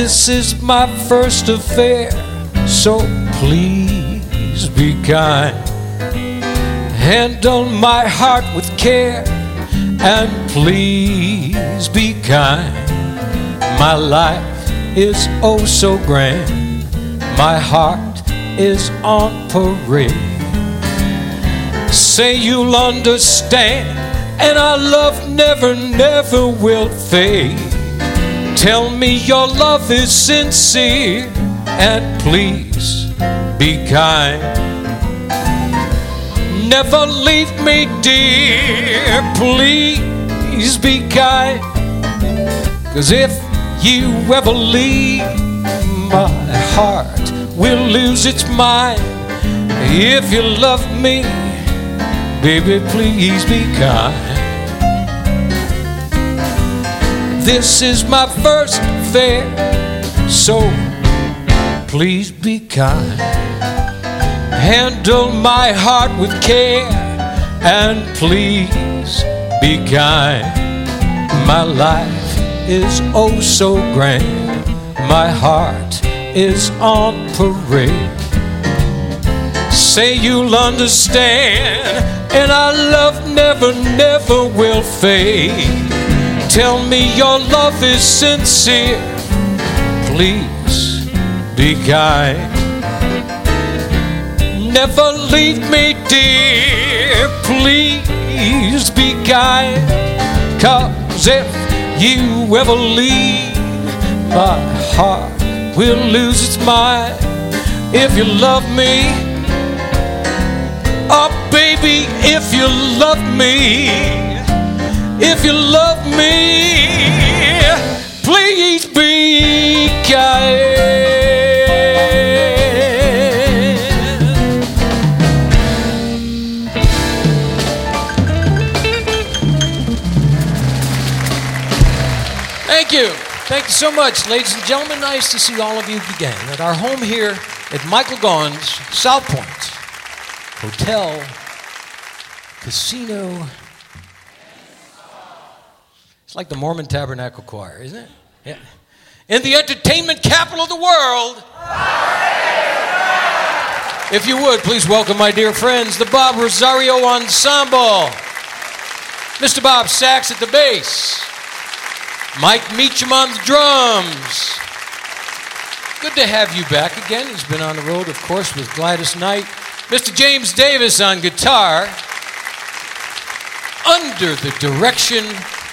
This is my first affair, so please be kind. Handle my heart with care, and please be kind. My life is oh so grand, my heart is on parade. Say you'll understand, and our love never, never will fade. Tell me your love is sincere and please be kind. Never leave me, dear, please be kind. Cause if you ever leave, my heart will lose its mind. If you love me, baby, please be kind. This is my first affair, so please be kind. Handle my heart with care, and please be kind. My life is oh so grand, my heart is on parade. Say you'll understand, and our love never, never will fade. Tell me your love is sincere. Please be kind. Never leave me, dear. Please be kind. Cause if you ever leave, my heart will lose its mind. If you love me, oh baby, if you love me. If you love me, please be kind. Thank you. Thank you so much, ladies and gentlemen. Nice to see all of you again at our home here at Michael Gaughan's South Point Hotel, Casino, it's like the Mormon Tabernacle Choir, isn't it? Yeah. In the entertainment capital of the world. If you would, please welcome my dear friends, the Bob Rosario Ensemble. Mr. Bob Sachs at the bass. Mike Meacham on the drums. Good to have you back again. He's been on the road, of course, with Gladys Knight. Mr. James Davis on guitar. Under the direction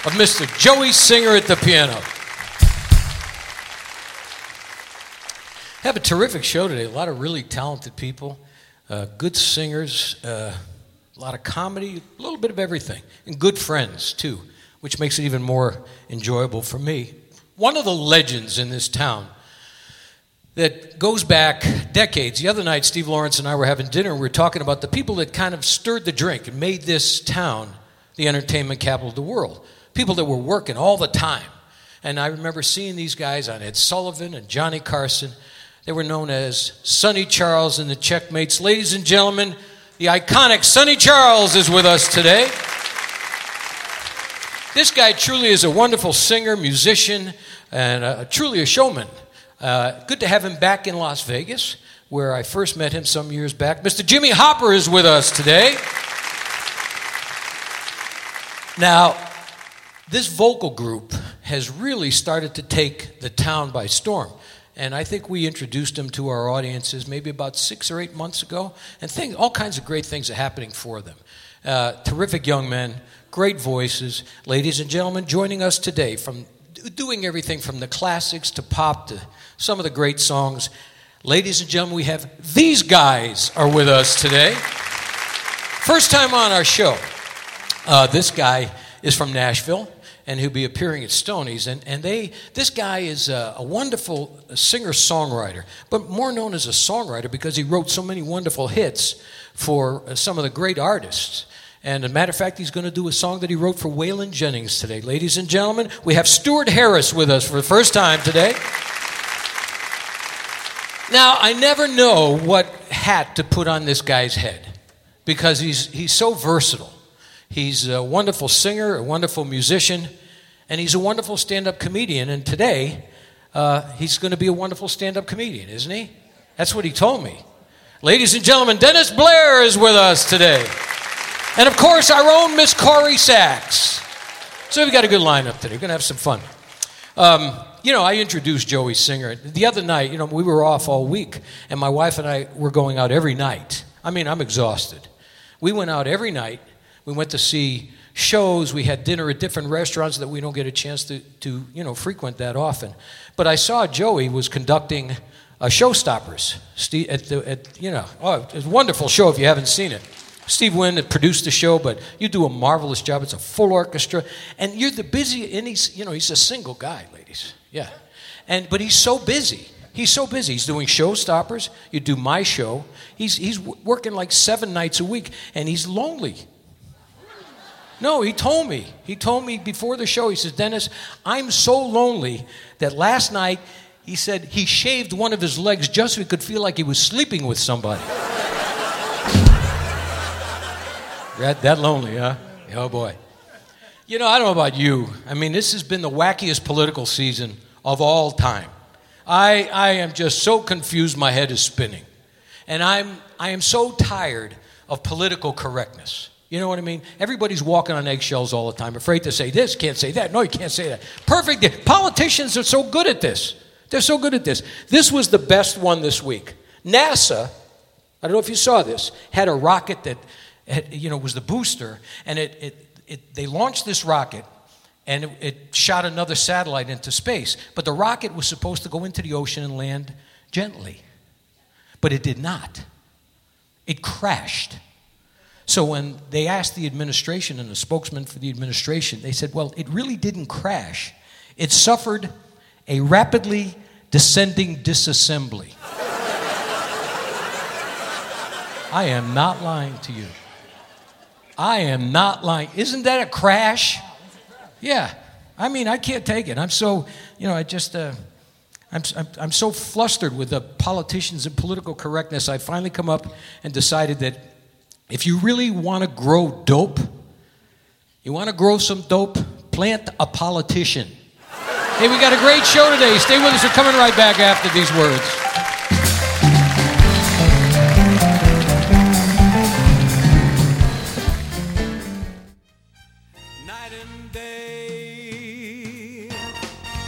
of Mr. Joey Singer at the piano. Have a terrific show today. A lot of really talented people, uh, good singers, uh, a lot of comedy, a little bit of everything, and good friends too, which makes it even more enjoyable for me. One of the legends in this town that goes back decades. The other night, Steve Lawrence and I were having dinner, and we were talking about the people that kind of stirred the drink and made this town the entertainment capital of the world people that were working all the time. And I remember seeing these guys on Ed Sullivan and Johnny Carson. They were known as Sonny Charles and the Checkmates. Ladies and gentlemen, the iconic Sonny Charles is with us today. This guy truly is a wonderful singer, musician, and uh, truly a showman. Uh, good to have him back in Las Vegas, where I first met him some years back. Mr. Jimmy Hopper is with us today. Now, this vocal group has really started to take the town by storm. And I think we introduced them to our audiences maybe about six or eight months ago. And think, all kinds of great things are happening for them. Uh, terrific young men, great voices. Ladies and gentlemen, joining us today from doing everything from the classics to pop to some of the great songs. Ladies and gentlemen, we have these guys are with us today. First time on our show. Uh, this guy is from Nashville and he'll be appearing at Stonies. And, and they, this guy is a, a wonderful singer songwriter, but more known as a songwriter because he wrote so many wonderful hits for uh, some of the great artists. And a matter of fact, he's going to do a song that he wrote for Waylon Jennings today. Ladies and gentlemen, we have Stewart Harris with us for the first time today. Now, I never know what hat to put on this guy's head because he's, he's so versatile. He's a wonderful singer, a wonderful musician, and he's a wonderful stand up comedian. And today, uh, he's going to be a wonderful stand up comedian, isn't he? That's what he told me. Ladies and gentlemen, Dennis Blair is with us today. And of course, our own Miss Corrie Sachs. So we've got a good lineup today. We're going to have some fun. Um, you know, I introduced Joey Singer. The other night, you know, we were off all week, and my wife and I were going out every night. I mean, I'm exhausted. We went out every night. We went to see shows. We had dinner at different restaurants that we don't get a chance to, to you know, frequent that often. But I saw Joey was conducting a Showstoppers at the, at, you know, oh, it's a wonderful show if you haven't seen it. Steve Wynn produced the show, but you do a marvelous job. It's a full orchestra, and you're the busy. And he's, you know, he's a single guy, ladies. Yeah, and but he's so busy. He's so busy. He's doing showstoppers. You do my show. He's he's working like seven nights a week, and he's lonely. No, he told me. He told me before the show. He says, Dennis, I'm so lonely that last night he said he shaved one of his legs just so he could feel like he was sleeping with somebody. That, that lonely, huh? Oh boy. You know, I don't know about you. I mean, this has been the wackiest political season of all time. I, I am just so confused, my head is spinning. And I'm, I am so tired of political correctness. You know what I mean? Everybody's walking on eggshells all the time, afraid to say this, can't say that. No, you can't say that. Perfect. Politicians are so good at this. They're so good at this. This was the best one this week. NASA, I don't know if you saw this, had a rocket that it, you know, was the booster, and it, it, it, they launched this rocket, and it, it shot another satellite into space. But the rocket was supposed to go into the ocean and land gently, but it did not. It crashed. So when they asked the administration and the spokesman for the administration, they said, well, it really didn't crash. It suffered a rapidly descending disassembly. I am not lying to you. I am not lying. Isn't that a crash? Yeah. I mean, I can't take it. I'm so, you know, I just, uh, I'm, I'm, I'm so flustered with the politicians and political correctness. I finally come up and decided that if you really want to grow dope, you want to grow some dope, plant a politician. Hey, we got a great show today. Stay with us. We're coming right back after these words.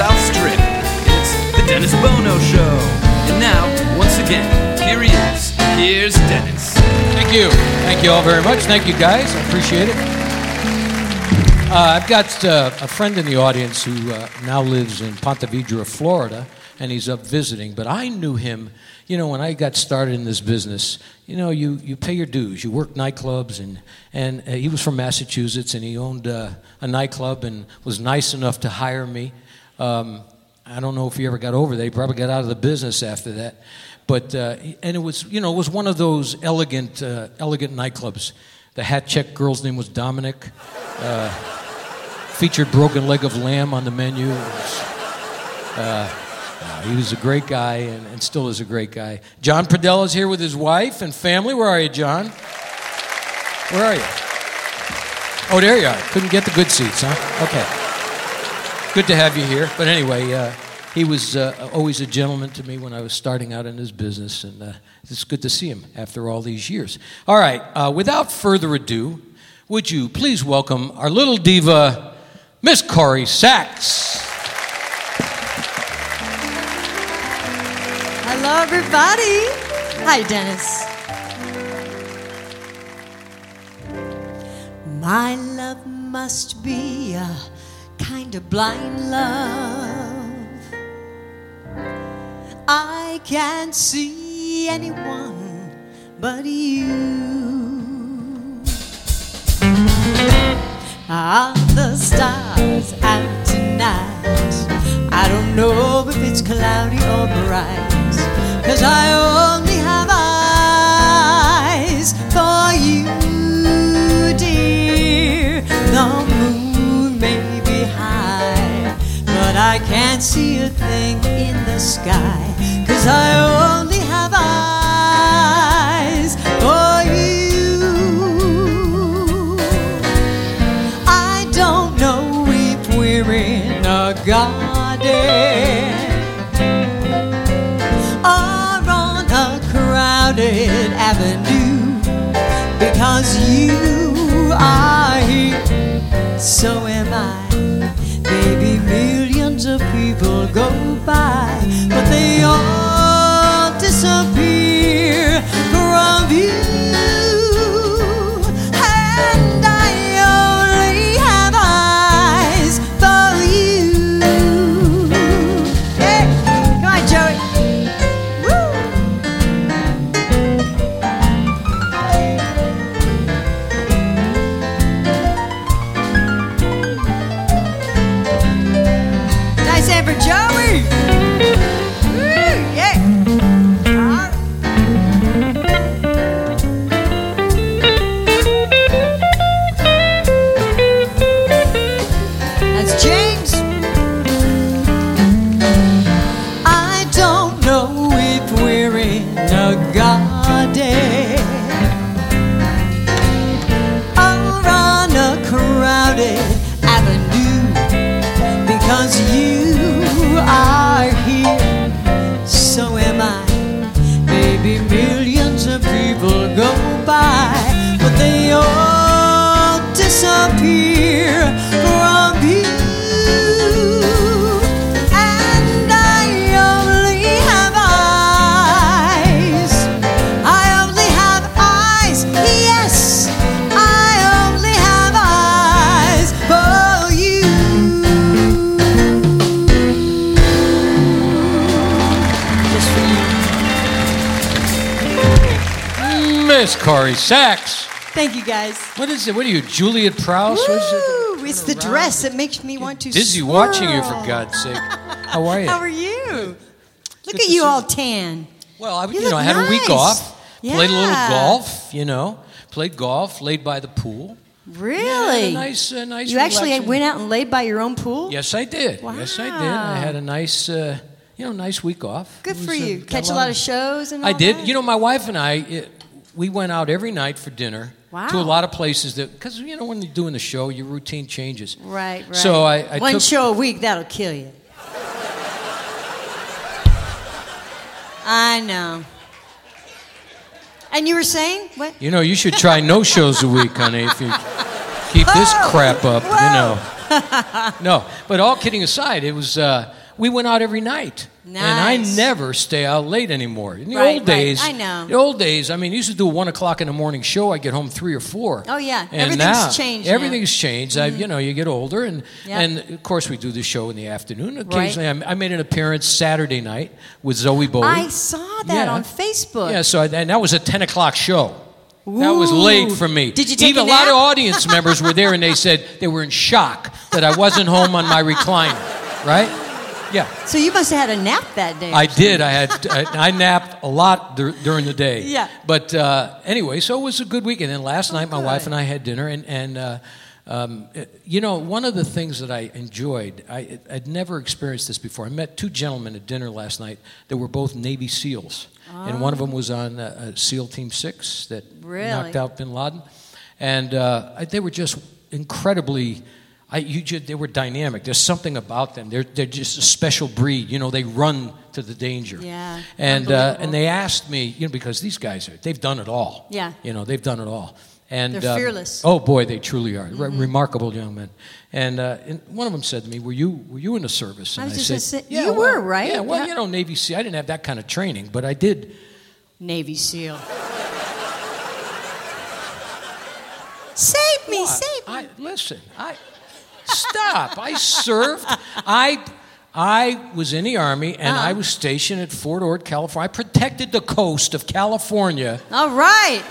South Strip. It's the Dennis Bono Show. And now, once again, here he is. Here's Dennis. Thank you. Thank you all very much. Thank you, guys. I appreciate it. Uh, I've got uh, a friend in the audience who uh, now lives in Ponte Vedra, Florida. and he's up visiting. But I knew him, you know, when I got started in this business. You know, you, you pay your dues. You work nightclubs, and and uh, he was from Massachusetts, and he owned uh, a nightclub, and was nice enough to hire me. Um, I don't know if he ever got over that. He probably got out of the business after that. But uh, and it was you know it was one of those elegant uh, elegant nightclubs. The hat check girl's name was Dominic. Uh, featured broken leg of lamb on the menu. Was, uh, uh, he was a great guy and, and, still is a great guy. John Predella is here with his wife and family. Where are you, John? Where are you? Oh, there you are. Couldn't get the good seats, huh? Okay. Good to have you here. But anyway, uh, he was uh, always a gentleman to me when I was starting out in his business, and uh, it's good to see him after all these years. All right, uh, without further ado, would you please welcome our little diva, Miss Corrie Sachs. Hello, everybody. Hi, Dennis. My love must be a kind of blind love. I can't see anyone but you. Are the stars out tonight? I don't know if it's cloudy or bright. Cause I only have eyes for you, dear. I can't see a thing in the sky. Cause I only have eyes for you. I don't know if we're in a garden or on a crowded avenue because you are here, so because you Corrie Sachs. Thank you, guys. What is it? What are you, Juliet Prowse? Woo! It's the dress that makes me want to. Dizzy swirl. watching you, for God's sake. How are you? How are you? Look Good at you all tan. Well, I, you, you know, I had nice. a week off. Yeah. Played a little golf. You know, played golf. Laid by the pool. Really? Yeah, nice, uh, nice. You actually relaxing. went out and laid by your own pool. Yes, I did. Wow. Yes, I did. I had a nice, uh, you know, nice week off. Good It for was, uh, you. got Catch a lot of shows and. I did. that? You know, my wife and I, it, we went out every night for dinner Wow. to a lot of places that because you know when you're doing the show, your routine changes. Right, right. So I, I one took, show a week that'll kill you. I know. And you were saying what? You know, you should try no shows a week, honey. If you keep this Oh, crap up, whoa. you know. no, but all kidding aside, it was. Uh, we went out every night. And I never stay out late anymore. In the Right, old right. days, I know. The old days, I mean, used to do a one o'clock in the morning show. I get home three or four. Oh, yeah. And Everything's now, changed now. Mm-hmm. Everything's changed. I, you know, you get older, and Yeah. and of course we do the show in the afternoon. Occasionally, I, I made an appearance Saturday night with Zoe Bowie. I saw that Yeah. on Facebook. Yeah, so I, and that was a ten o'clock show. That was late for me. Did you take Even a a lot of audience members were there, and they said they were in shock that I wasn't home on my recliner. Right? Yeah, So you must have had a nap that day. I did. I had I, I napped a lot dur- during the day. Yeah. But uh, anyway, so it was a good weekend. And last night, my good. wife and I had dinner, and and. Uh, um, you know, one of the things that I enjoyed, I, I'd never experienced this before. I met two gentlemen at dinner last night that were both Navy SEALs. And one of them was on uh, SEAL Team 6 that Really? knocked out bin Laden. And uh, they were just incredibly, I, you ju- they were dynamic. There's something about them. They're, they're just a special breed. You know, they run to the danger. Yeah, And, uh, and they asked me, you know, because these guys, are, they've done it all. Yeah. You know, they've done it all. And, They're um, fearless. Mm-hmm. oh boy, they truly are. Re- remarkable young men. And, uh, and one of them said to me, "Were you were you in the service?" I And was just said, say, you were, right? Yeah. Well, Yeah. you know, Navy SEAL. I didn't have that kind of training, but I did. Navy SEAL. Save me, save me. I, listen, I stop. I served. I I was in the army and Uh-huh. I was stationed at Fort Ord, California. I protected the coast of California All right.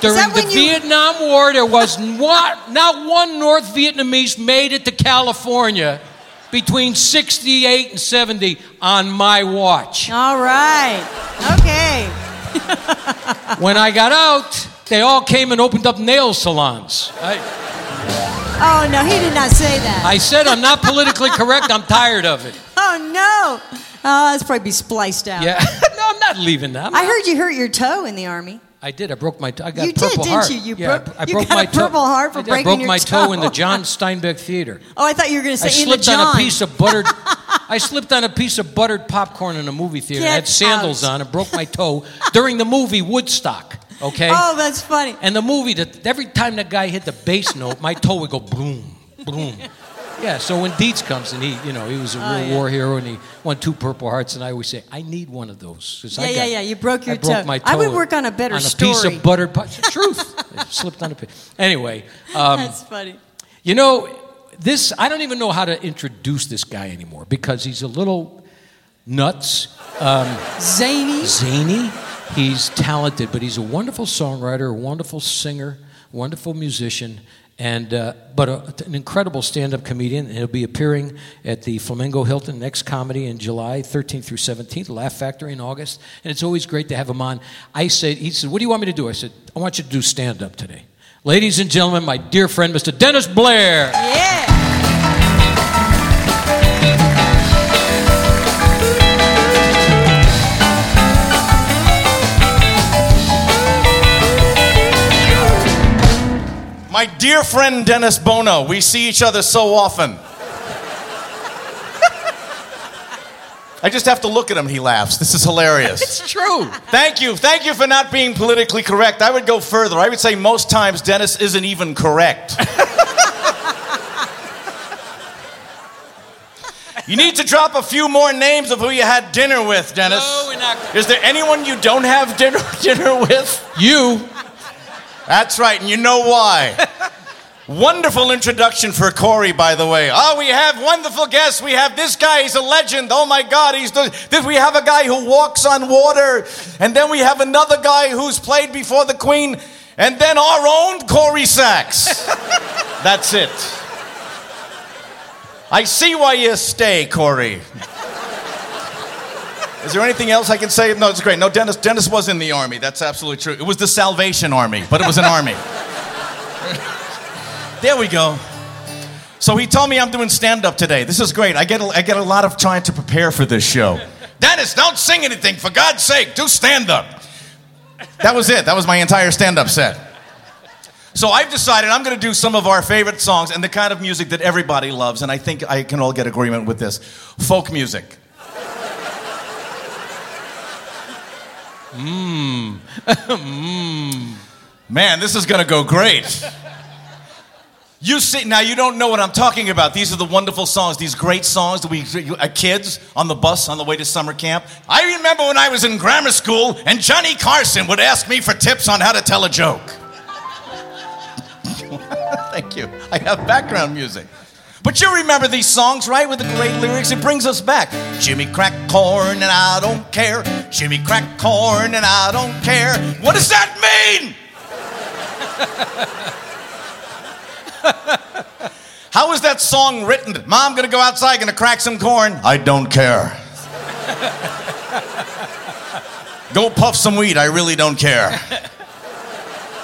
during the you- Vietnam War. There was not, not one North Vietnamese made it to California between 68 and 70 on my watch. All right. Okay. When I got out, they all came and opened up nail salons. I, Oh, no, he did not say that. I said I'm not politically correct. I'm tired of it. oh, no. Oh, that's probably be spliced out. Yeah, no, I'm not leaving that. I'm I not- heard you hurt your toe in the Army. I did. I broke my. Toe. I got You did, purple didn't heart. you? You yeah, broke- I you broke got my a Purple Heart for I did. I broke your my toe in the. John Steinbeck Theater. Oh, I thought you were going to I say in the slipped on a piece of buttered. I slipped on a piece of buttered popcorn in a movie theater. I had sandals out. on and broke my toe during the movie Woodstock. Okay. Oh, that's funny. And the movie, that every time the guy hit the bass note, my toe would go boom, boom. Yeah, so when Dietz comes and he, you know, he was a real Oh, yeah. war hero and he won two Purple Hearts, and I always say, I need one of those. Yeah, got- yeah, yeah, you broke your I broke my toe. I would work on a better on a piece of buttered. The truth. Slipped on a piece. Anyway, um, that's funny. you know, this, I don't even know how to introduce this guy anymore because he's a little nuts, Zany. zany. He's talented, but he's a wonderful songwriter, a wonderful singer, wonderful musician, and uh, but a, an incredible stand-up comedian. And he'll be appearing at the Flamingo Hilton Next Comedy in July 13th through 17th, Laugh Factory in August. And it's always great to have him on. I said, he said, "What do you want me to do?" I said, "I want you to do stand-up today." Ladies and gentlemen, my dear friend, Mr. Dennis Blair. Yeah. My dear friend Dennis Bono, we see each other so often. I just have to look at him, he laughs. This is hilarious. It's true. Thank you. Thank you for not being politically correct. I would go further. I would say most times Dennis isn't even correct. you need to drop a few more names of who you had dinner with, Dennis. No, we're not. Is there anyone you don't have dinner, dinner with? You. That's right, and you know why. Wonderful introduction for Corrie, by the way. Oh, we have wonderful guests. We have this guy. He's a legend. Oh my God, he's the. This, we have a guy who walks on water, and then we have another guy who's played before the Queen, and then our own Corrie Sachs. That's it. I see why you stay, Corrie. Is there anything else I can say? No, it's great. No, Dennis. Dennis was in the army. That's absolutely true. It was the Salvation Army, but it was an army. There we go. So he told me I'm doing stand up today. This is great. I get, a, I get a lot of time to prepare for this show. Dennis, don't sing anything. For God's sake, do stand up. That was it. That was my entire stand up set. So I've decided I'm going to do some of our favorite songs and the kind of music that everybody loves. And I think I can all get agreement with this folk music. Mmm. Man, this is going to go great. You see, now you don't know what I'm talking about. These are the wonderful songs, these great songs that we, uh, kids on the bus on the way to summer camp. I remember when I was in grammar school and Johnny Carson would ask me for tips on how to tell a joke. Thank you. I have background music. But you remember these songs, right? With the great lyrics, it brings us back. Jimmy crack corn and I don't care. Jimmy crack corn and I don't care. What does that mean? How is that song written? Mom, gonna go outside, gonna crack some corn. I don't care. go puff some weed. I really don't care.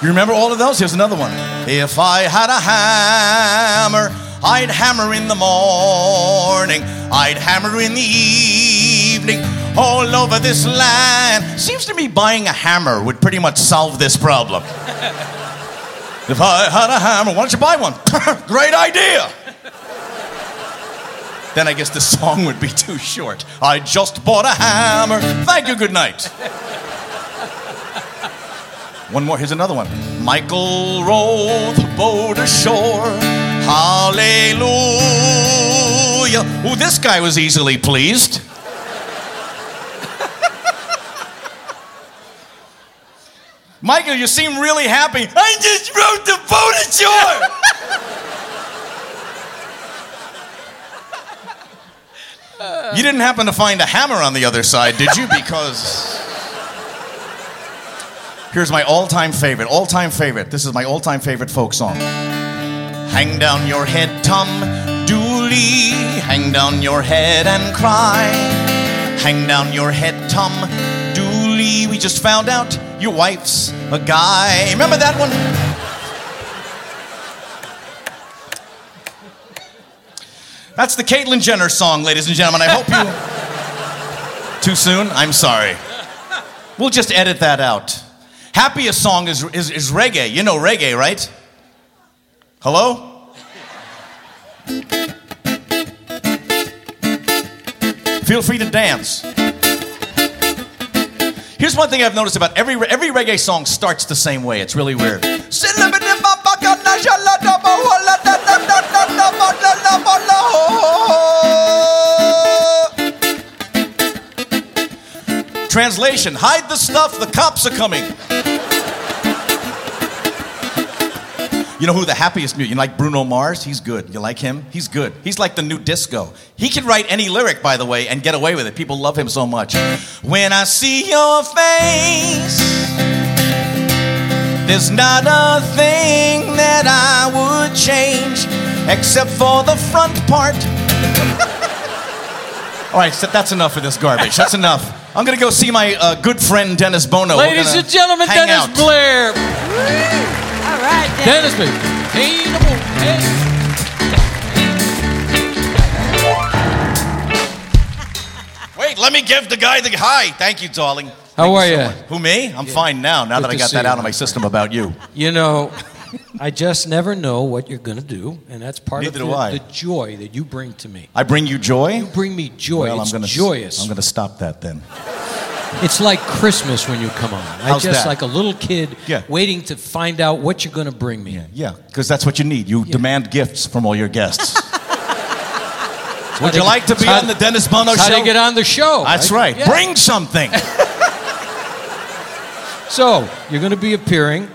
You remember all of those? Here's another one. If I had a hammer, I'd hammer in the morning, I'd hammer in the evening, all over this land. Seems to me buying a hammer would pretty much solve this problem. if I had a hammer, why don't you buy one? Great idea. then I guess the song would be too short. I just bought a hammer. Thank you, good night. One more, here's another one. Michael rowed the boat ashore. Hallelujah. Oh, this guy was easily pleased. Michael, you seem really happy. I just wrote the boat ashore. you didn't happen to find a hammer on the other side, did you? Because. Here's my all time favorite, all time favorite. This is my all time favorite folk song. Hang down your head, Tom Dooley. Hang down your head and cry. Hang down your head, Tom Dooley. We just found out your wife's a guy. Remember that one? That's the Caitlyn Jenner song, ladies and gentlemen. I hope you. Too soon? I'm sorry. We'll just edit that out. Happiest song is, is, is reggae. You know reggae, right? Hello? Feel free to dance. Here's one thing I've noticed about every every reggae song starts the same way. It's really weird. Translation Hide the stuff, the cops are coming. You know who the happiest, music? you like Bruno Mars? He's good. You like him? He's good. He's like the new disco. He can write any lyric, by the way, and get away with it. People love him so much. When I see your face, there's not a thing that I would change except for the front part. All right, so that's enough of this garbage. That's enough. I'm going to go see my uh, good friend Dennis Bono. Ladies and gentlemen, Dennis out. Blair. All right, Dennis, Dennis. baby. Attainable. Hey. Wait, let me give the guy the hi. Thank you, darling. How Thank are you? much. Who me? I'm fine now. Now Good that I got that you, out of my my system about you. You know, I just never know what you're going to do, and that's part Neither of the, the joy that you bring to me. I bring you joy. You bring me joy. well, it's I'm gonna joyous. I'm going to stop that then. It's like Christmas when you come on. I How's just that? like a little kid Yeah. waiting to find out what you're going to bring me. Yeah, because that's what you need. You demand gifts from all your guests. Would you to- like to be how- on the Dennis Bono how show? they get on the show. That's right. Yeah. Bring something. So you're going to be appearing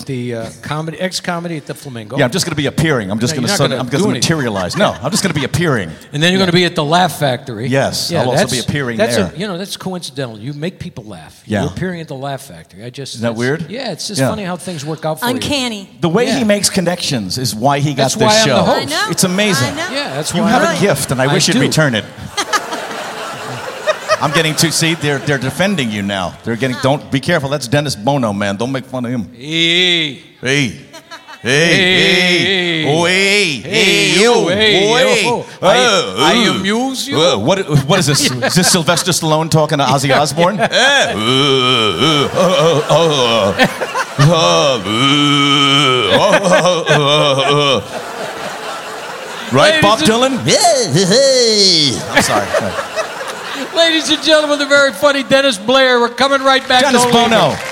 at the uh, comedy X comedy at the Flamingo. Yeah, I'm just going to be appearing. I'm just No, going to not gonna I'm do going to materialize. No, I'm just going to be appearing. And then you're going to be at the Laugh Factory. Yes, yeah, I'll also be appearing that's there. A, you know, that's coincidental. You make people laugh. Yeah. You're appearing at the Laugh Factory. I just Isn't that weird? Yeah, it's just Yeah. funny how things work out for you. Uncanny. The way Yeah. he makes connections is why he got That's this why I'm show. the host. I know. It's amazing. I know. Yeah, that's You why. have I'm- a gift, and I wish you'd return it. I'm getting too. See, they're they're defending you now. They're getting. Don't be careful. That's Dennis Bono, man. Don't make fun of him. Hey. Hey. Hey, hey, hey, hey, hey, hey, hey, hey, hey, hey, yo. I, I amuse you. Uh, what, what is this? yeah. Is this Sylvester Stallone talking to Ozzy Osbourne? Yeah. Right, Bob Dylan? I'm sorry. Ladies and gentlemen, the very funny Dennis Blair. We're coming right back. Dennis Bono. me.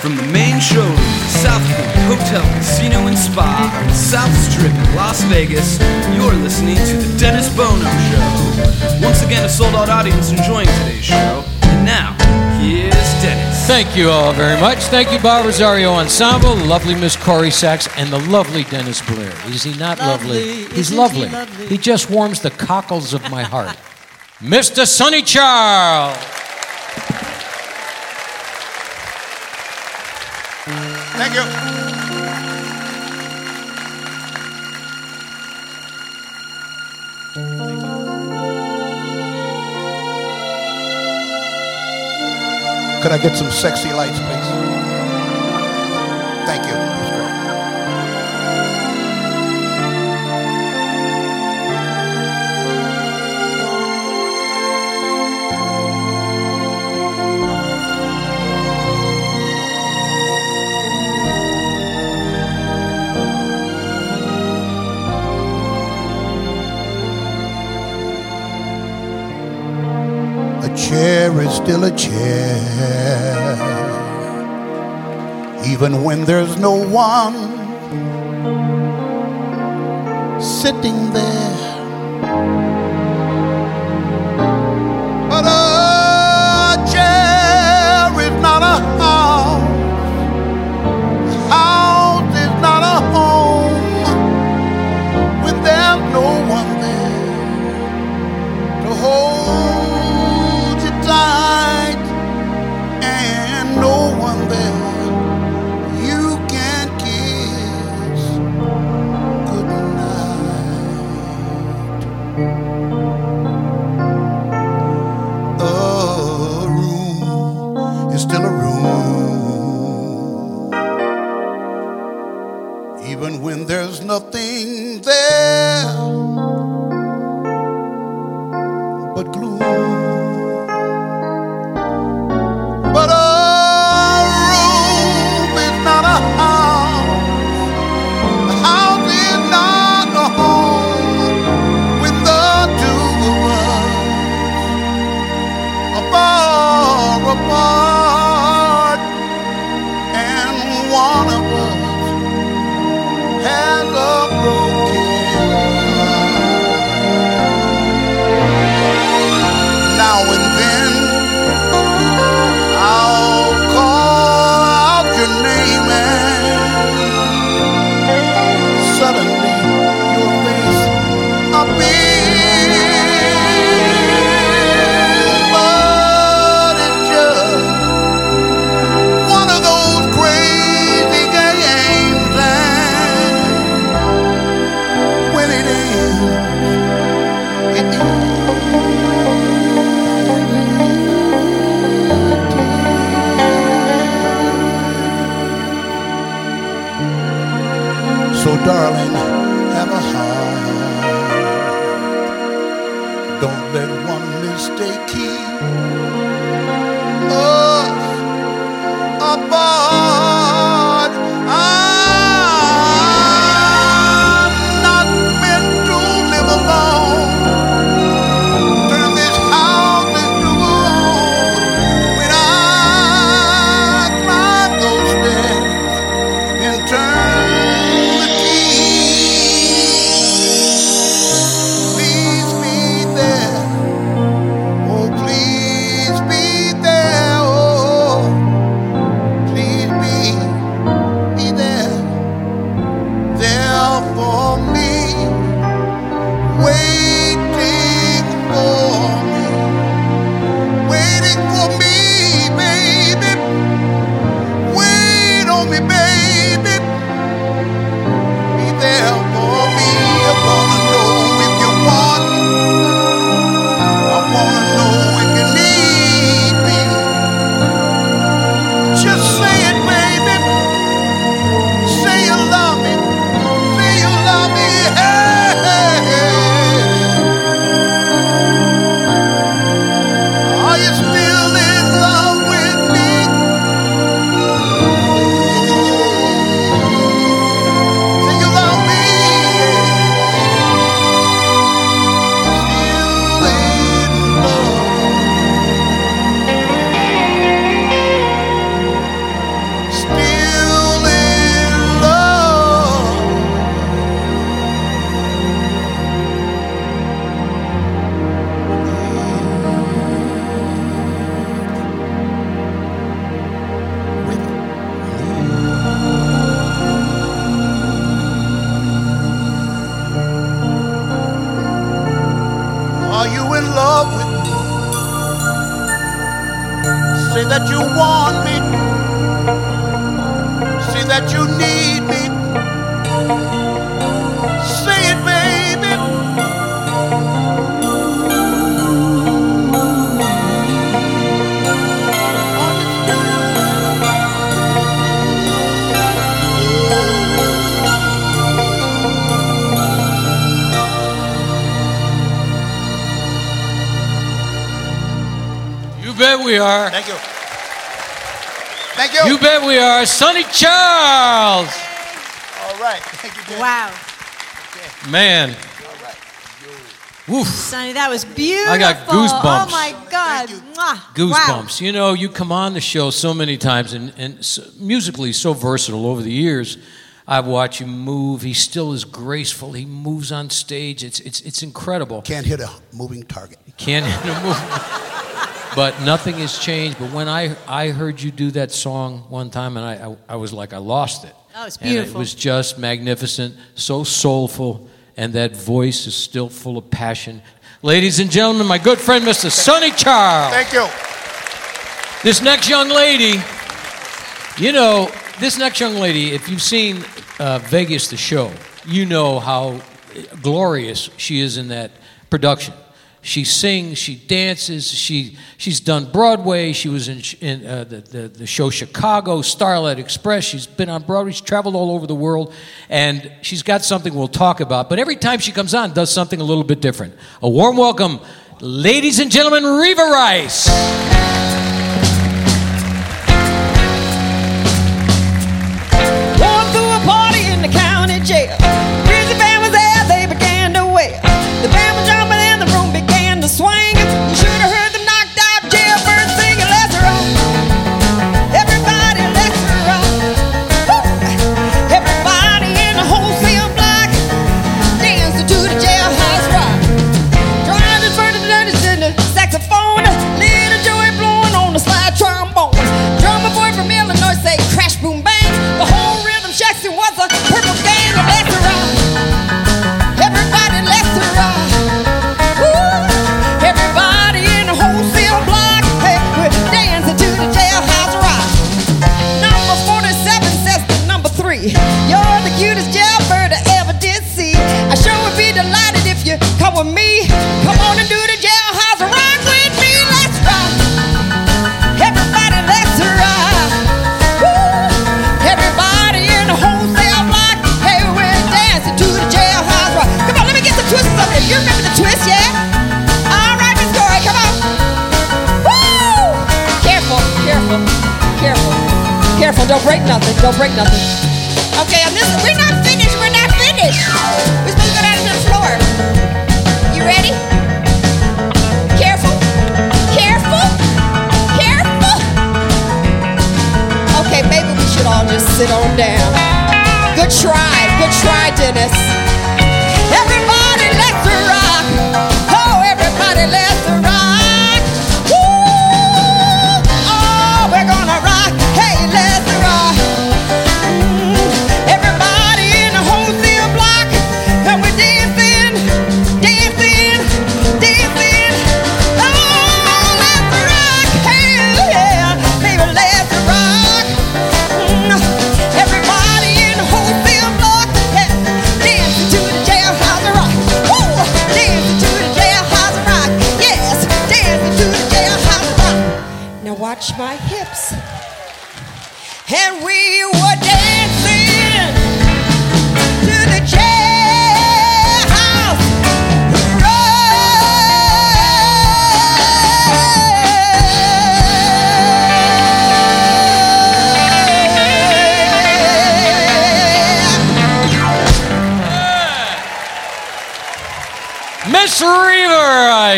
From the main showroom at South Point Hotel, Casino, and Spa on the South Strip in Las Vegas, you're listening to The Dennis Bono Show. Once again, a sold out audience enjoying today's show. And now, here's Dennis. Thank you all very much. Thank you, Bob Rosario Ensemble, lovely Miss Corrie Sachs, and the lovely Dennis Blair. Is he not lovely? Lovely. He's Isn't he lovely. lovely? He just warms the cockles of my heart. Mr. Sonny Charles. Thank you. Could I get some sexy lights, please? Chair is still a chair, even when there's no one sitting there. But a chair is not a house, bet we are. Thank you. Thank you. You bet we are. Sonny Charles. All right. Thank you, Jen. Wow. Man. All right. Woof. Sonny, that was beautiful. I got goosebumps. Oh my God. Thank you. Mwah. Goosebumps. You know, you come on the show so many times and, and so, musically so versatile over the years. I've watched him move. He still is graceful. He moves on stage. It's, it's, it's incredible. Can't hit a moving target. Can't hit a move. But nothing has changed. But when I, I heard you do that song one time, and I, I, I was like, I lost it. Oh, it's And it was just magnificent, so soulful, and that voice is still full of passion. Ladies and gentlemen, my good friend, Mr. Sonny Charles. Thank you. This next young lady, you know, this next young lady, if you've seen uh, Vegas, the show, you know how glorious she is in that production. She sings, she dances, she, she's done Broadway, she was in, in uh, the, the, the show Chicago, Starlight Express, she's been on Broadway, she's traveled all over the world, and she's got something we'll talk about. But every time she comes on, does something a little bit different. A warm welcome, ladies and gentlemen, Reva Rice.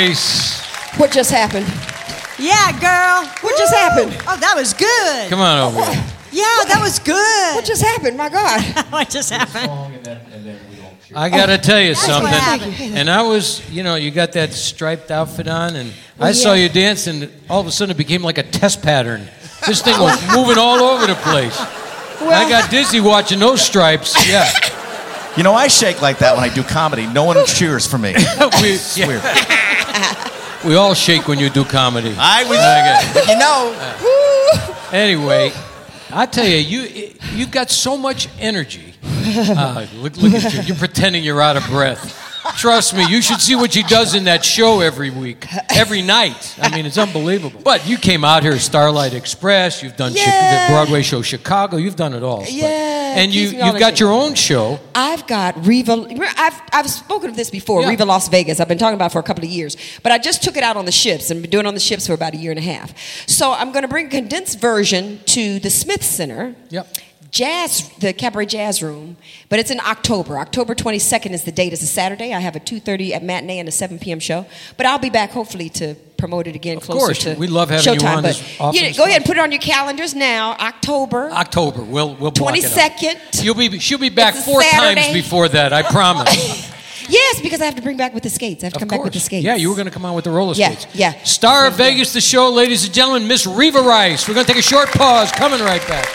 Reva What just happened? Yeah, girl. What just happened? Oh, that was good. Come on over here. Yeah, that was good. What just happened? My God. what just happened? I got to oh, tell you That's something. And I was, you know, you got that striped outfit on, and I saw you dance, and all of a sudden it became like a test pattern. This thing was moving all over the place. I got dizzy watching those stripes. Yeah. You know, I shake like that when I do comedy. No one cheers for me. we, It's yeah, weird. we all shake when you do comedy. I was, you know, Anyway, I tell you, you you've got so much energy. Uh, look, look at you. You're pretending you're out of breath. Trust me, you should see what she does in that show every week, every night. I mean, it's unbelievable. But you came out here, Starlight Express. You've done Yeah. the Broadway show, Chicago. You've done it all. But- Yeah, and you keeps me on you've got your own show. I've got Reva. I've, I've spoken of this before, Yeah. Reva Las Vegas. I've been talking about it for a couple of years. But I just took it out on the ships and been doing it on the ships for about a year and a half. So I'm going to bring a condensed version to the Smith Center. Yep. Jazz, the Cabaret Jazz Room, but it's in October. October 22nd is the date. It's a Saturday. I have a 2:30 at matinee and a 7 p.m. show. But I'll be back hopefully to promote it again closer course. to We love having you showtime. on but you know, as go ahead and put it on your calendars now. October. October. We'll we'll out. 22nd. You'll be she'll be back four times before that. I promise. Yes, because I have to bring back with the skates. I have to Of come back with the skates. Yeah, you were going to come on with the roller Yeah, skates. yeah. Star of Vegas, the show, ladies and gentlemen, Miss Reva Rice. We're going to take a short pause. Coming right back.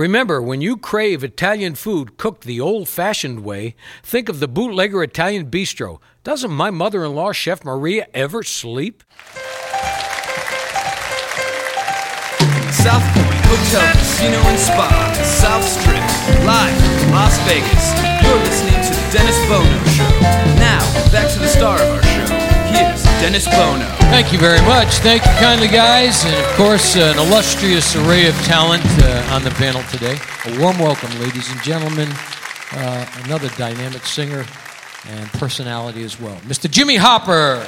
Remember, when you crave Italian food cooked the old fashioned way, think of the bootlegger Italian bistro. Doesn't my mother in law, Chef Maria, ever sleep? South Point Hotel, Casino, and Spa, South Strip, live from Las Vegas. You're listening to The Dennis Bono Show. Now, back to the star of our show. Here's Dennis Bono. Thank you very much. Thank you kindly, guys. And of course, uh, an illustrious array of talent uh, on the panel today. A warm welcome, ladies and gentlemen. Uh, another dynamic singer and personality as well, Mr. Jimmy Hopper.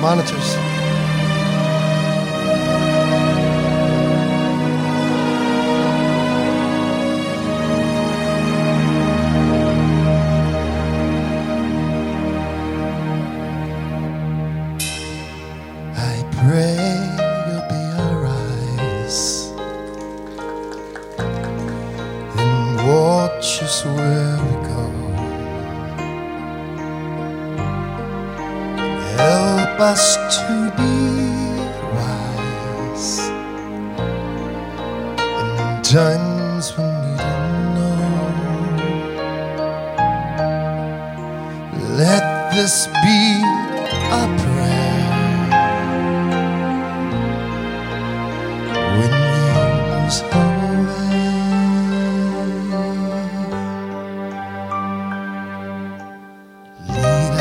Monitors.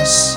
Us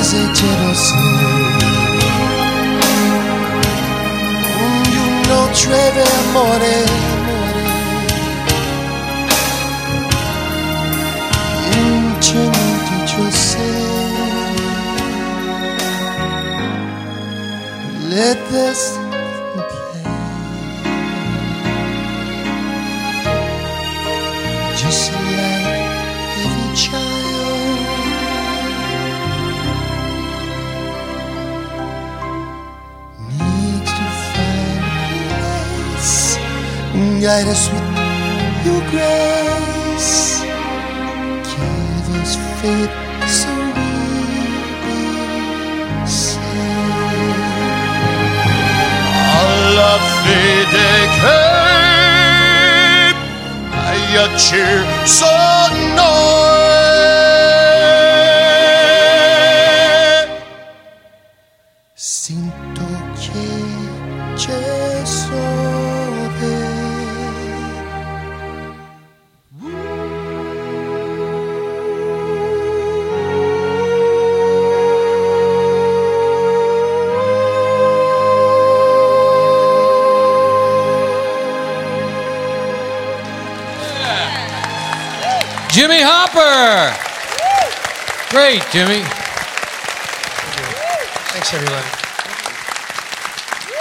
hesitate or oh, say You know Trevor morning Let this guide us with your grace, give us faith so we'll be saved. Alla fede che piacer noi Jimmy. Thanks, everyone.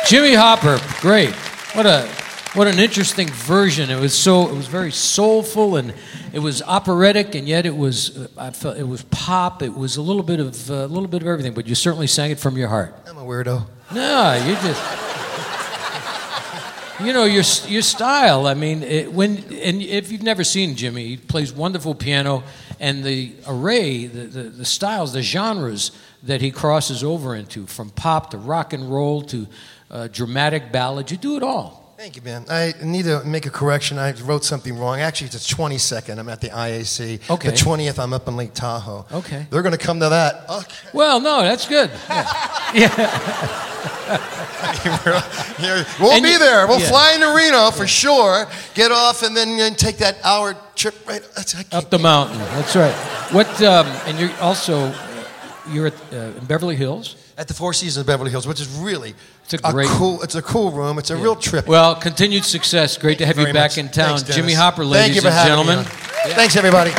Jimmy Hopper, great. What a what an interesting version. It was so it was very soulful and it was operatic and yet it was uh, I felt it was pop. It was a little bit of uh, a little bit of everything, but you certainly sang it from your heart. I'm a weirdo. No, you just you know your your style. I mean, it, when and if you've never seen Jimmy, he plays wonderful piano, and the array, the, the, the styles, the genres that he crosses over into, from pop to rock and roll to uh, dramatic ballads, you do it all. Thank you, Ben. I need to make a correction. I wrote something wrong. Actually, it's the 22nd. I'm at the IAC. Okay. The 20th, I'm up in Lake Tahoe. Okay. They're going to come to that. Okay. Well, no, that's good. Yeah, we'll And be you- there. We'll yeah. fly into Reno for sure. Get off and then uh, take that hour trip right that's, I can't- Up the mountain. That's right. What? Um, and you're also you're at, uh, in Beverly Hills. At the Four Seasons of Beverly Hills, which is really It's a great- cool. It's a cool room. It's a real trip. Well, continued success. Great to have you Very back much. in town, Thanks, Jimmy Hopper, ladies Thank you for and gentlemen. Me on. Thanks, everybody.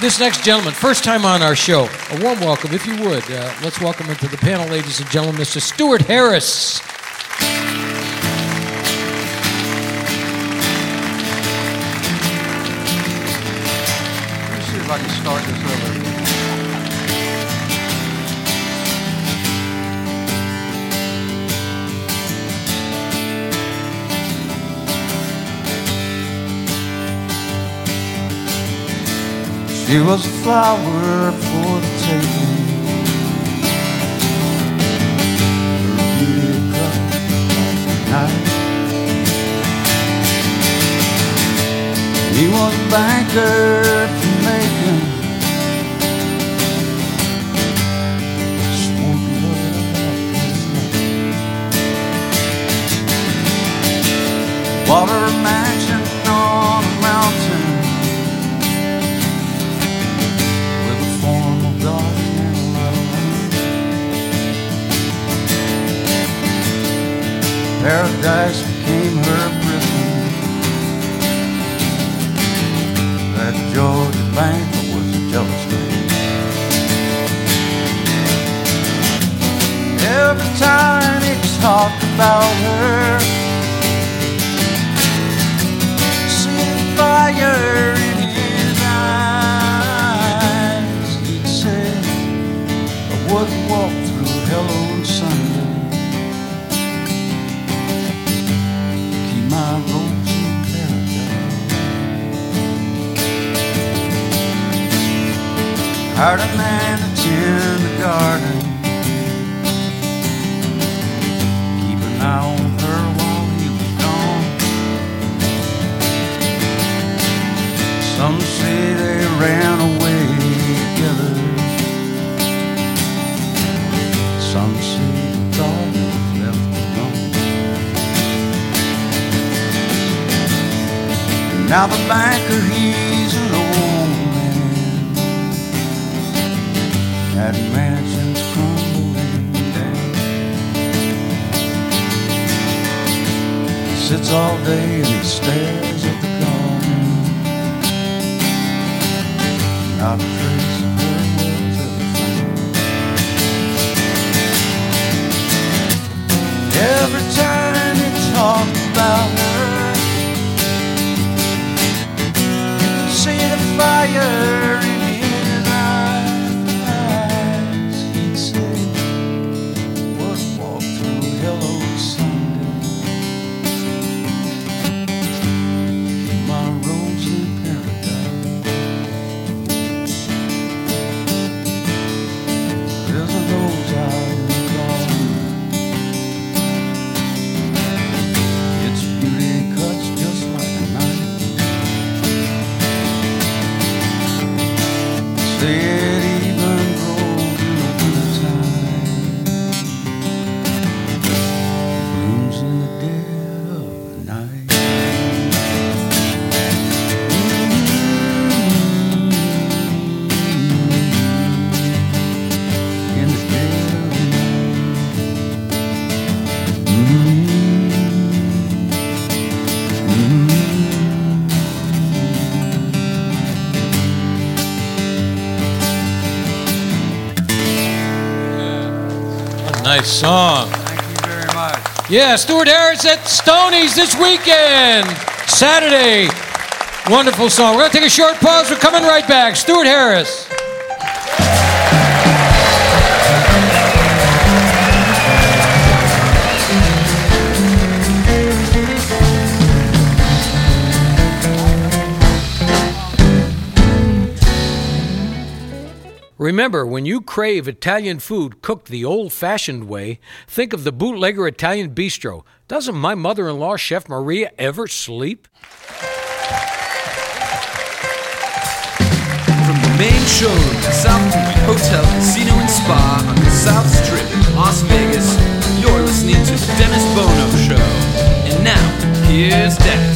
This next gentleman, first time on our show. A warm welcome, if you would. Uh, let's welcome into the panel, ladies and gentlemen, Mr. Stewart Harris. Let me see if I can start this over. She was a flower for the taking. Her cut like a knife. He was a banker from Macon. Swore love Nice song. Thank you very much. Yeah, Stewart Harris at Stoney's this weekend, Saturday. Wonderful song. We're going to take a short pause. We're coming right back. Stewart Harris. Remember, when you crave Italian food cooked the old fashioned way, think of the Bootlegger Italian Bistro. Doesn't my mother in law, Chef Maria, ever sleep? From the main showroom at South Point Hotel, Casino, and Spa on the South Strip in Las Vegas, you're listening to The Dennis Bono Show. And now, here's Dennis.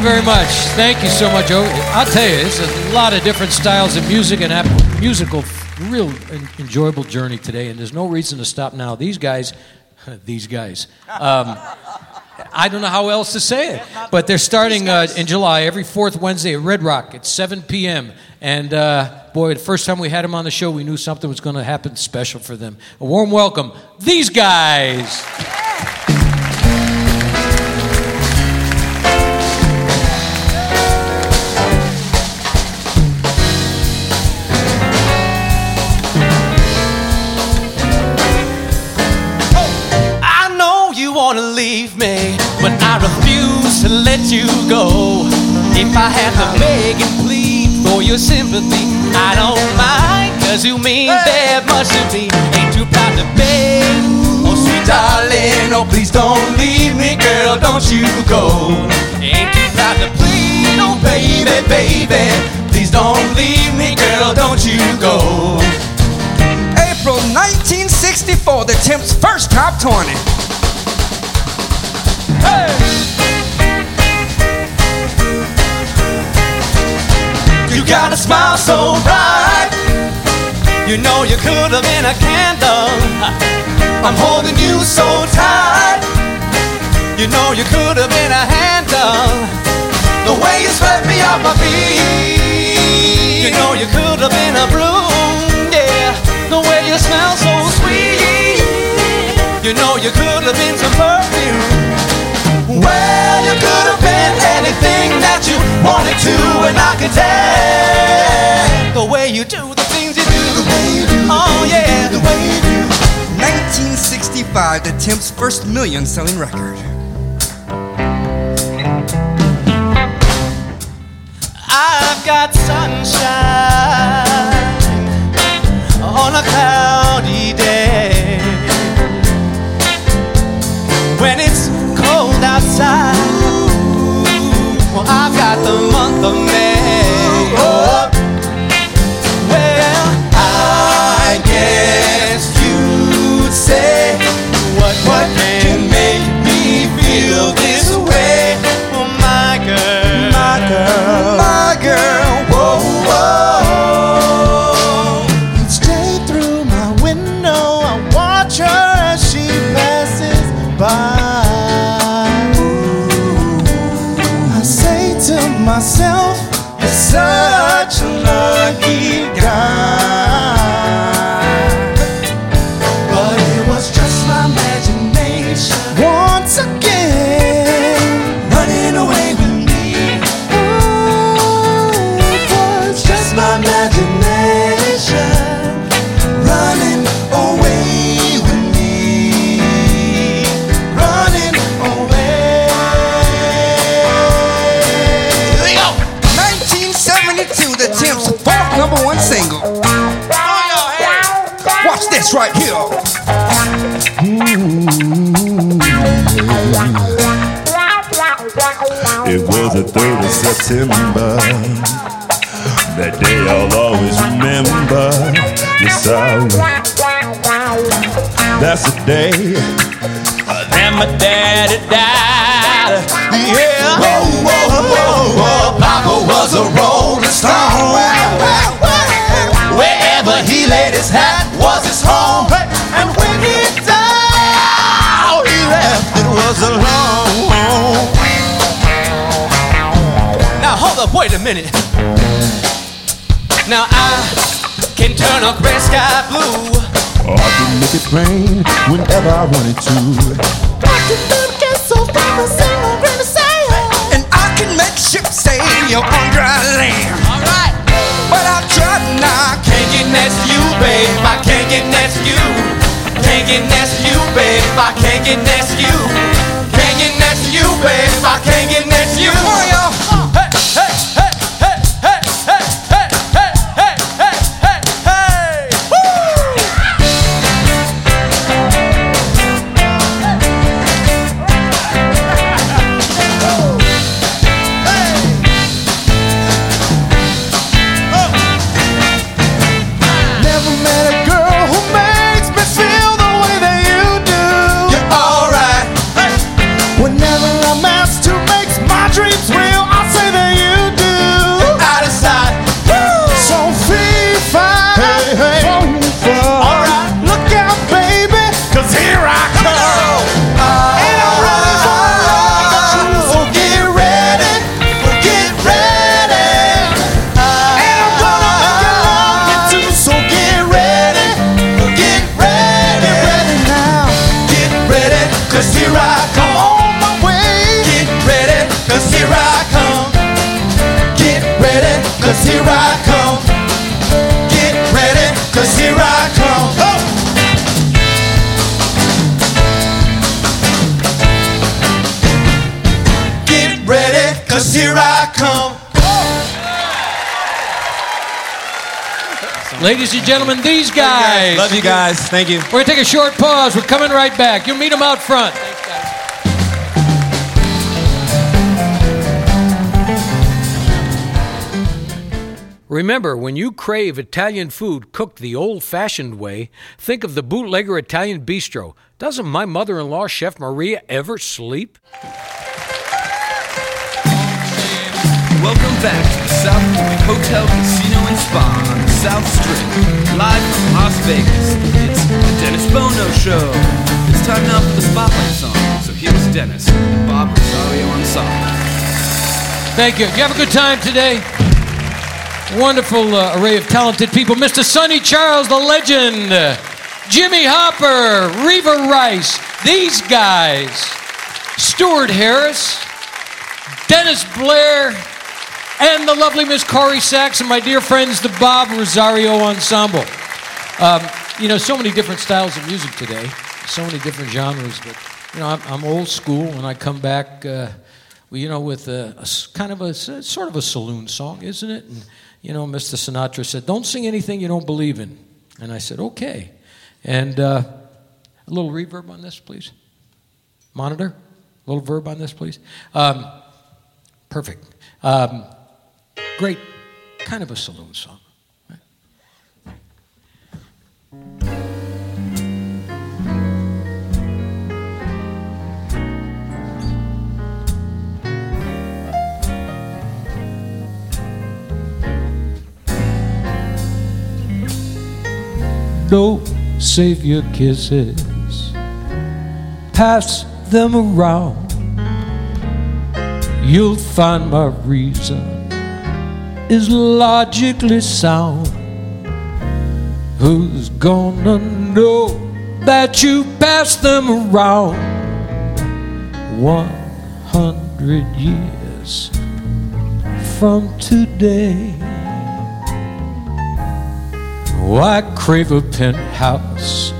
All very much. Thank you so much. Oh, I'll tell you, it's a lot of different styles of music and musical, real enjoyable journey today, and there's no reason to stop now. These guys, these guys, um, I don't know how else to say it, but they're starting uh, in July every fourth Wednesday at Red Rock at 7 p.m. And uh, boy, the first time we had them on the show, we knew something was going to happen special for them. A warm welcome, these guys. Leave me, but I refuse to let you go. If I have to beg and plead for your sympathy, I don't mind, cause you mean that much to me. Ain't too proud to beg. Oh, sweet darling, oh, please don't leave me, girl, don't you go. Ain't too proud to plead, oh, baby, baby, please don't leave me, girl, don't you go. April 1964, the Temps' first top 20. You got a smile so bright. You know you could have been a candle. I'm holding you so tight. You know you could have been a handle. The way you swept me off my feet. You know you could have been a broom. Yeah. The way you smell so sweet. You know you could have been some perfume. Well, you could have been anything that you wanted to, and I tell the way you do the things you do. The way you do. Oh yeah, the way you do. 1965, the Temps' first million selling record. I've got sunshine was 3rd of September. That day I'll always remember. Yes, I will. That's the day that my daddy died. Wait a minute. Now I can turn a gray sky blue. Or I could make it rain whenever I wanted to. And I can make ships sail on dry land. Alright. But I tried and I can't get next to you, babe. I can't get next to you. Can't get next to you, babe. I can't get next to you. Can't get next to you, babe. I can't get next to you. Come on, cause here I come. Ladies and gentlemen, these guys. Love you guys. Thank you. We're going to take a short pause. We're coming right back. You'll meet them out front. Remember, when you crave Italian food cooked the old fashioned way, think of the Bootlegger Italian Bistro. Doesn't my mother in law, Chef Maria, ever sleep? Welcome back to the South Point Hotel, Casino, and Spa on the South Strip. Live from Las Vegas, it's the Dennis Bono Show. It's time now for the Spotlight song. So here's Dennis, and Bob Rosario Ensemble. Thank you. You have a good time today? Wonderful uh, array of talented people. Mr. Sonny Charles, the legend. Jimmy Hopper, Reva Rice, these guys. Stewart Harris, Dennis Blair, and the lovely Miss Corrie Sachs, and my dear friends, the Bob Rosario Ensemble. Um, you know, so many different styles of music today, so many different genres, but, you know, I'm, I'm old school, and I come back, uh, you know, with a kind of a sort of a saloon song, isn't it? And, you know, Mr. Sinatra said, don't sing anything you don't believe in. And I said, okay. And uh, a little reverb on this, please. Monitor, a little verb on this, please. Um, perfect. Um, great, kind of a saloon song. Don't save your kisses, pass them around. You'll find my reason is logically sound. Who's gonna know that you passed them around? One hundred years from today. I crave a penthouse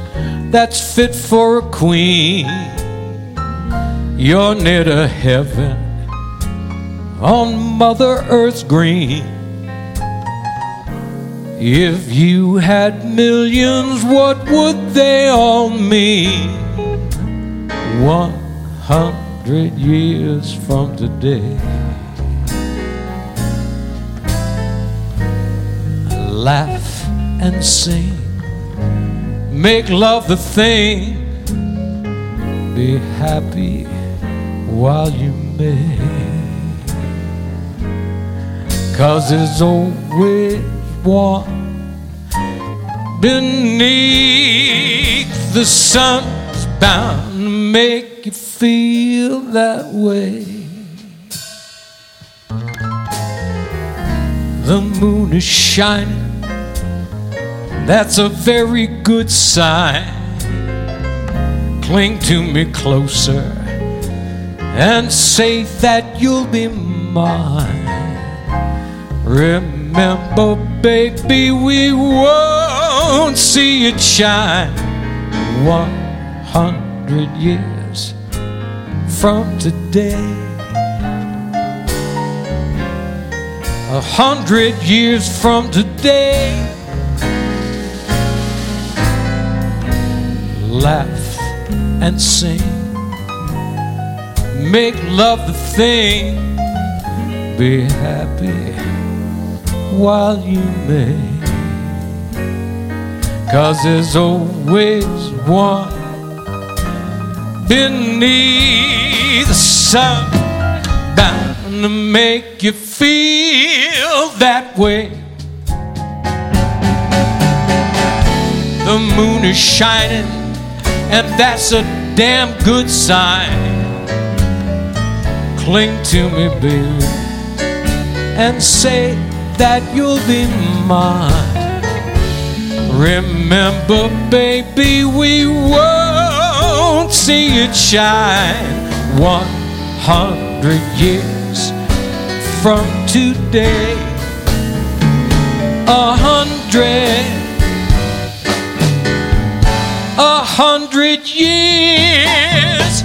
that's fit for a queen. You're near to heaven on Mother Earth's green. If you had millions, what would they all mean? One hundred years from today. Laugh and sing, make love the thing, be happy while you may. Cause there's always one beneath the sun's bound to make you feel that way. The moon is shining That's a very good sign. Cling to me closer and say that you'll be mine. Remember, baby, we won't see it shine one hundred years from today. A hundred years from today. Laugh and sing. Make love the thing. Be happy while you may. Cause there's always one beneath the sun bound to make you feel that way. The moon is shining, and that's a damn good sign. Cling to me, baby, and say that you'll be mine. Remember, baby, we won't see it shine one hundred years from today. A hundred, a hundred years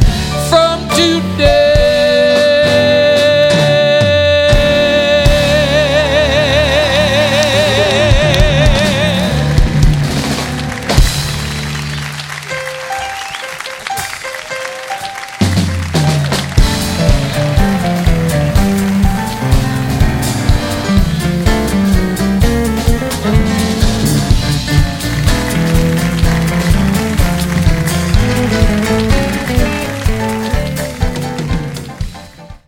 from today.